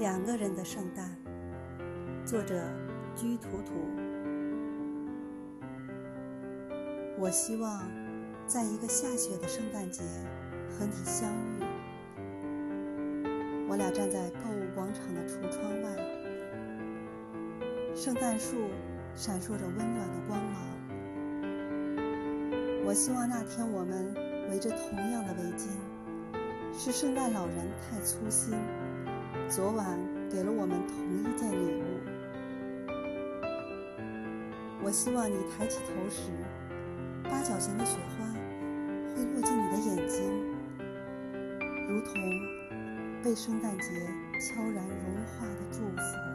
两个人的圣诞，作者居图图。我希望在一个下雪的圣诞节和你相遇。我俩站在购物广场的橱窗外，圣诞树闪烁着温暖的光芒。我希望那天我们围着同样的围巾，是圣诞老人太粗心。昨晚给了我们同一件礼物。我希望你抬起头时，八角形的雪花会落进你的眼睛，如同被圣诞节悄然融化的祝福。